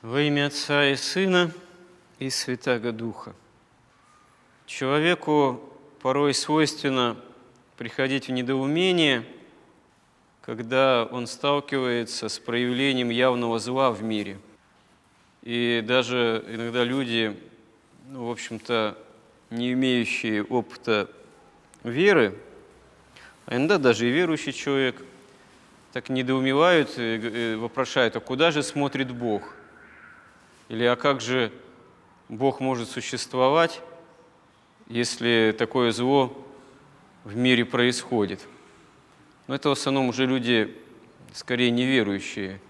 Во имя Отца и Сына и Святаго Духа. Человеку порой свойственно приходить в недоумение, когда он сталкивается с проявлением явного зла в мире. И даже иногда люди, ну, в общем-то, не имеющие опыта веры, а иногда даже и верующий человек, так недоумевают и вопрошают, а куда же смотрит Бог? Или а как же Бог может существовать, если такое зло в мире происходит? Но это в основном уже люди, скорее неверующие,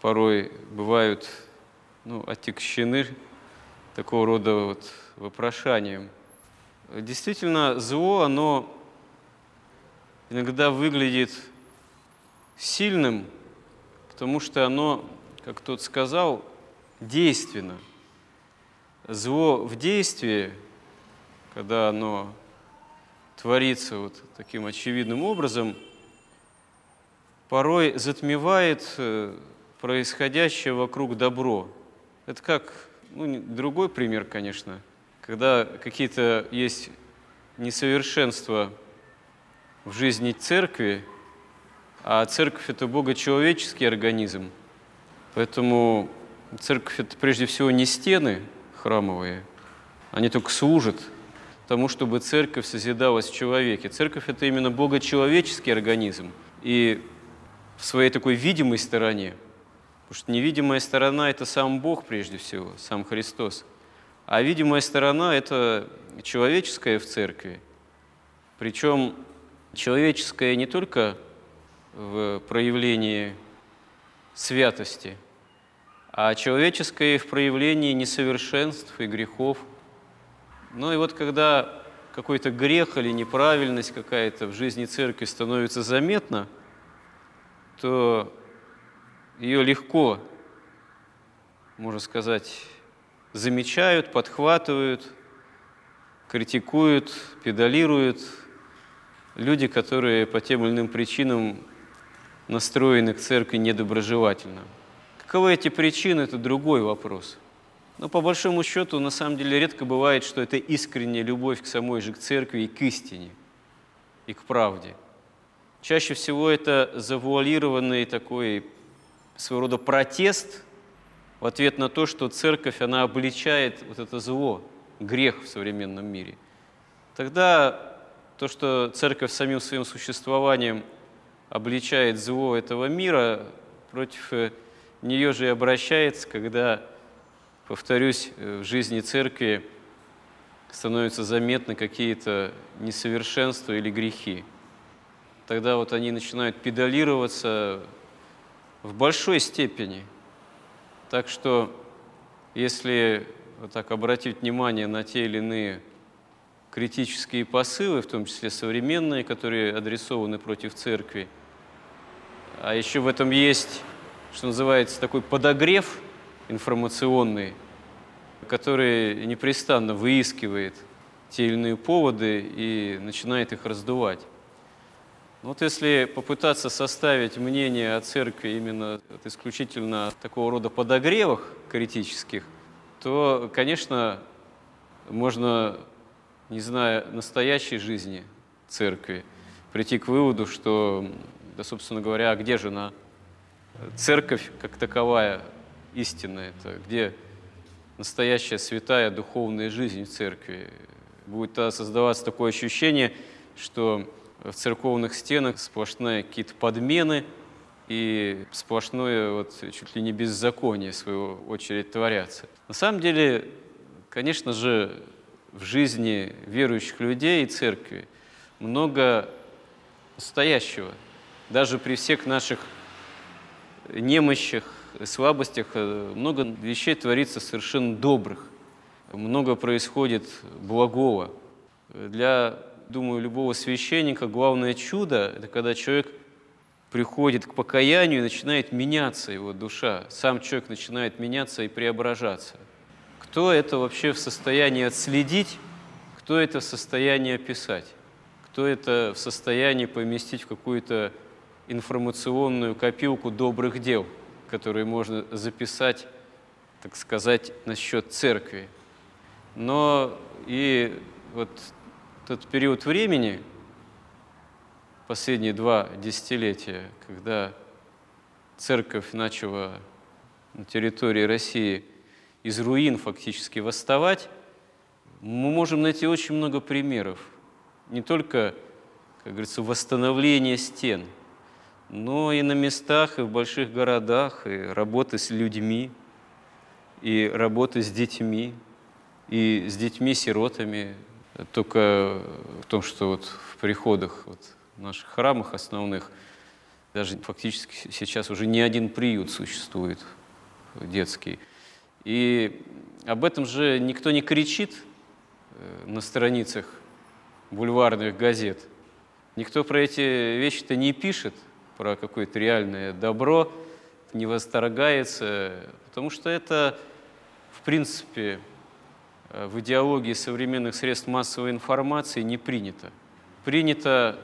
порой бывают ну, отягчены такого рода вот вопрошанием. Действительно, зло, оно иногда выглядит сильным, потому что оно, как тот сказал, действенно. Зло в действии, когда оно творится вот таким очевидным образом, порой затмевает э, происходящее вокруг добро. Это как, ну, другой пример, конечно, когда какие-то есть несовершенства в жизни церкви, а церковь – это богочеловеческий организм, поэтому Церковь – это прежде всего не стены храмовые, они только служат тому, чтобы церковь созидалась в человеке. Церковь – это именно богочеловеческий организм. И в своей такой видимой стороне, потому что невидимая сторона – это сам Бог прежде всего, сам Христос. А видимая сторона – это человеческая в церкви. Причем человеческое не только в проявлении святости – а человеческое в проявлении несовершенств и грехов. Ну и вот когда какой-то грех или неправильность какая-то в жизни церкви становится заметна, то ее легко, можно сказать, замечают, подхватывают, критикуют, педалируют люди, которые по тем или иным причинам настроены к церкви недоброжелательно. Каковы эти причины, это другой вопрос. Но по большому счету, на самом деле, редко бывает, что это искренняя любовь к самой же к церкви и к истине, и к правде. Чаще всего это завуалированный такой своего рода протест в ответ на то, что церковь, она обличает вот это зло, грех в современном мире. Тогда то, что церковь самим своим существованием обличает зло этого мира против нее же и обращается, когда, повторюсь, э, в жизни церкви становятся заметны какие-то несовершенства или грехи. Тогда вот они начинают педалироваться в большой степени. Так что, если вот так обратить внимание на те или иные критические посылы, в том числе современные, которые адресованы против церкви, а еще в этом есть что называется, такой подогрев информационный, который непрестанно выискивает те или иные поводы и начинает их раздувать. Вот если попытаться составить мнение о церкви именно от исключительно такого рода подогревах критических, то, конечно, можно, не зная настоящей жизни церкви, прийти к выводу, что, да, собственно говоря, а где же она? Церковь как таковая истинная, это где настоящая святая духовная жизнь в церкви. Будет создаваться такое ощущение, что в церковных стенах сплошные какие-то подмены и сплошное вот, чуть ли не беззаконие, в свою очередь, творятся. На самом деле, конечно же, в жизни верующих людей и церкви много настоящего. Даже при всех наших немощах, слабостях э, много вещей творится совершенно добрых, много происходит благого. Для, думаю, любого священника главное чудо – это когда человек приходит к покаянию и начинает меняться его душа. Сам человек начинает меняться и преображаться. Кто это вообще в состоянии отследить, кто это в состоянии описать, кто это в состоянии поместить в какую-то информационную копилку добрых дел, которые можно записать так сказать, насчет церкви. Но и вот тот период времени, последние два десятилетия, когда церковь начала на территории России из руин фактически восставать, мы можем найти очень много примеров. Не только, как говорится, восстановление стен, но и на местах, и в больших городах, и работы с людьми, и работы с детьми, и с детьми-сиротами. Только в том, что вот в приходах, вот в наших храмах основных, даже фактически сейчас уже не один приют существует детский. И об этом же никто не кричит э, на страницах бульварных газет. Никто про эти вещи-то не пишет, про какое-то реальное добро, не восторгается, потому что это, в принципе, э, в идеологии современных средств массовой информации не принято. Принято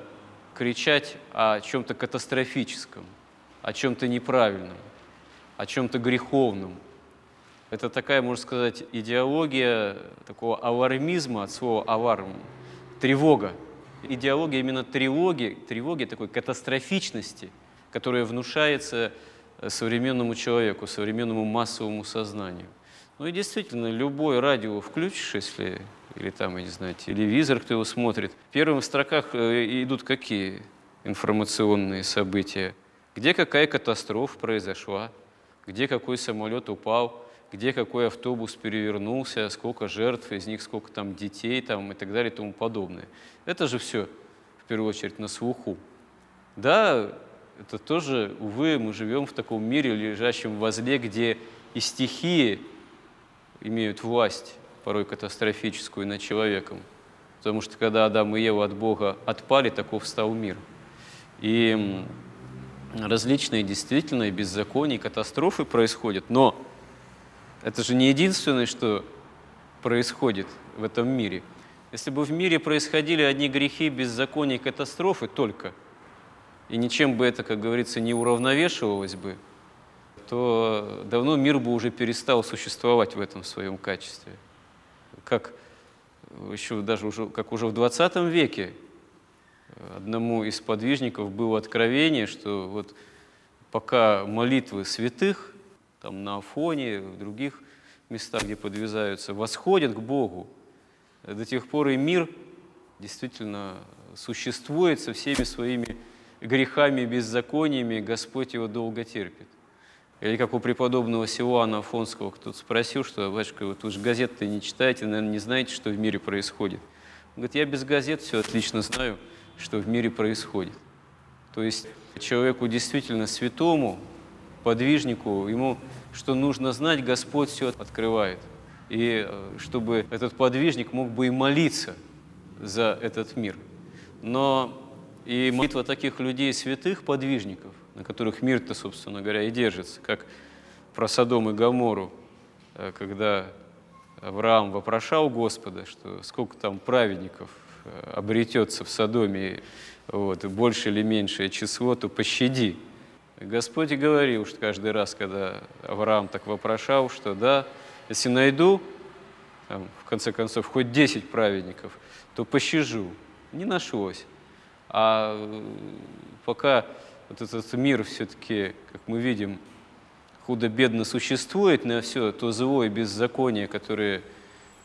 кричать о чем-то катастрофическом, о чем-то неправильном, о чем-то греховном – это такая, можно сказать, идеология такого алармизма, от слова аларм, тревога. Идеология именно тревоги, тревоги такой катастрофичности, которая внушается э, современному человеку, современному массовому сознанию. Ну и действительно, любое радио включишь, если, или там, я не знаю, телевизор, кто его смотрит, в первых строках э, идут какие информационные события? Где какая катастрофа произошла? Где какой самолет упал? Где какой автобус перевернулся, сколько жертв, из них сколько там детей там, и так далее и тому подобное. Это же все, в первую очередь, на слуху. Да, это тоже, увы, мы живем в таком мире, лежащем возле, где и стихии имеют власть, порой катастрофическую, над человеком. Потому что когда Адам и Ева от Бога отпали, таков стал мир. И различные действительно беззакония, катастрофы происходят, но это же не единственное, что происходит в этом мире. Если бы в мире происходили одни грехи, беззакония, катастрофы только, и ничем бы это, как говорится, не уравновешивалось бы, то давно мир бы уже перестал существовать в этом своем качестве. Как еще даже уже, как уже в 20 веке одному из подвижников было откровение, что вот пока молитвы святых там на Афоне, в других местах, где подвязаются, восходят к Богу, до тех пор и мир действительно существует со всеми своими грехами и беззакониями, Господь его долго терпит. Или как у преподобного Силуана Афонского, кто-то спросил, что, батюшка, вот вы же газеты не читаете, наверное, не знаете, что в мире происходит. Он говорит, я без газет все отлично знаю, что в мире происходит. То есть человеку действительно святому, подвижнику, ему что нужно знать, Господь все открывает. И э, чтобы этот подвижник мог бы и молиться за этот мир. Но и молитва таких людей, святых подвижников, на которых мир-то, собственно говоря, и держится, как про Содом и Гамору, э, когда Авраам вопрошал Господа, что сколько там праведников э, обретется в Содоме, вот, больше или меньшее число, то пощади. Господь и говорил, что каждый раз, когда Авраам так вопрошал, что да, если найду, там, в конце концов, хоть 10 праведников, то пощажу. Не нашлось. А э, пока вот этот мир все-таки, как мы видим, худо-бедно существует на все то зло и беззаконие, которые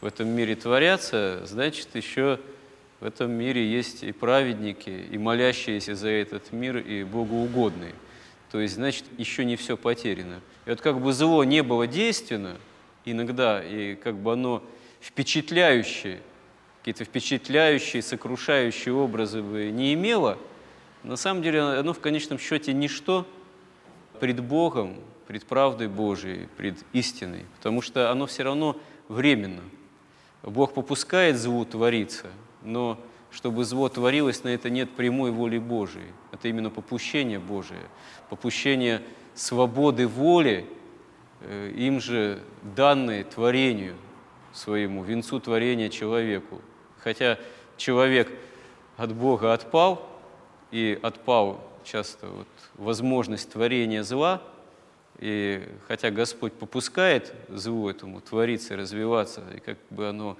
в этом мире творятся, значит, еще в этом мире есть и праведники, и молящиеся за этот мир, и богоугодные. То есть, значит, еще не все потеряно. И вот как бы зло не было действенно иногда, и как бы оно впечатляющее, какие-то впечатляющие, сокрушающие образы бы не имело, на самом деле оно в конечном счете ничто пред Богом, пред правдой Божией, пред истиной, потому что оно все равно временно. Бог попускает злу твориться, но чтобы зло творилось, на это нет прямой воли Божией. Это именно попущение Божие, попущение свободы воли, э, им же данной творению своему, венцу творения человеку. Хотя человек от Бога отпал, и отпал часто вот возможность творения зла, И хотя Господь попускает злу этому твориться, развиваться, и как бы оно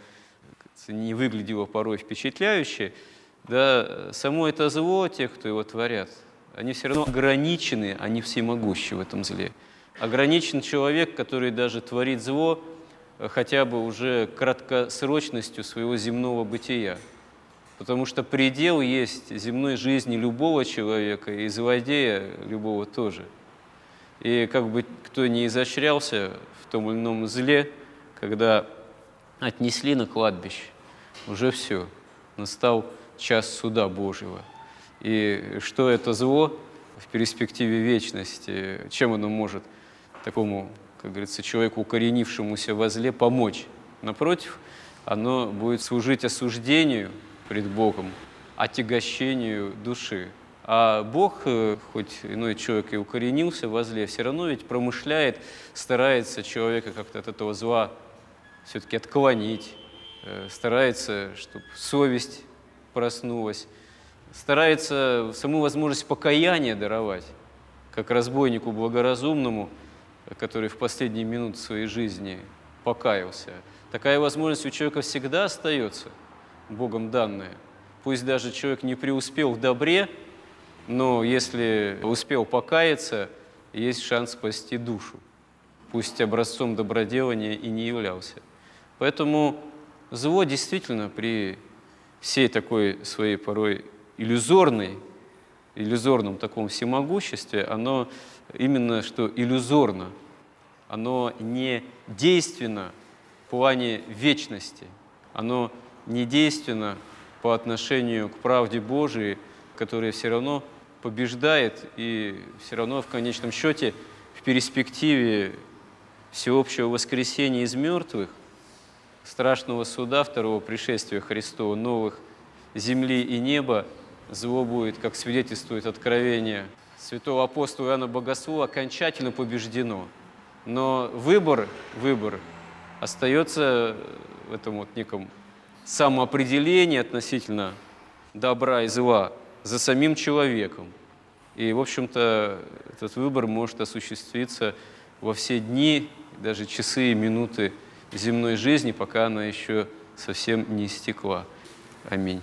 не выглядело порой впечатляюще, да, само это зло, те, кто его творят, они все равно ограничены, они всемогущи в этом зле. Ограничен человек, который даже творит зло, э, хотя бы уже краткосрочностью своего земного бытия. Потому что предел есть земной жизни любого человека и злодея любого тоже. И как бы кто не изощрялся в том или ином зле, когда отнесли на кладбище, уже все, настал час суда Божьего. И что это зло в перспективе вечности, чем оно может такому, как говорится, человеку, укоренившемуся во зле, помочь? Напротив, оно будет служить осуждению пред Богом, отягощению души. А Бог, э, хоть иной человек и укоренился во зле, все равно ведь промышляет, старается человека как-то от этого зла все-таки отклонить, э, старается, чтобы совесть проснулась, старается саму возможность покаяния даровать, как разбойнику благоразумному, который в последние минуты своей жизни покаялся. Такая возможность у человека всегда остается, Богом данная. Пусть даже человек не преуспел в добре, но если успел покаяться, есть шанс спасти душу. Пусть образцом доброделания и не являлся. Поэтому зло действительно при всей такой своей порой иллюзорной, иллюзорном таком всемогуществе, оно именно что иллюзорно, оно не действенно в плане вечности, оно не действенно по отношению к правде Божией, которая все равно побеждает и все равно в конечном счете в перспективе всеобщего воскресения из мертвых, страшного суда, второго пришествия Христова, новых земли и неба, зло будет, как свидетельствует откровение святого апостола Иоанна Богослова, окончательно побеждено. Но выбор, выбор остается в этом вот неком самоопределении относительно добра и зла за самим человеком. И, в общем-то, этот выбор может осуществиться во все дни, даже часы и минуты земной жизни, пока она еще совсем не истекла. Аминь.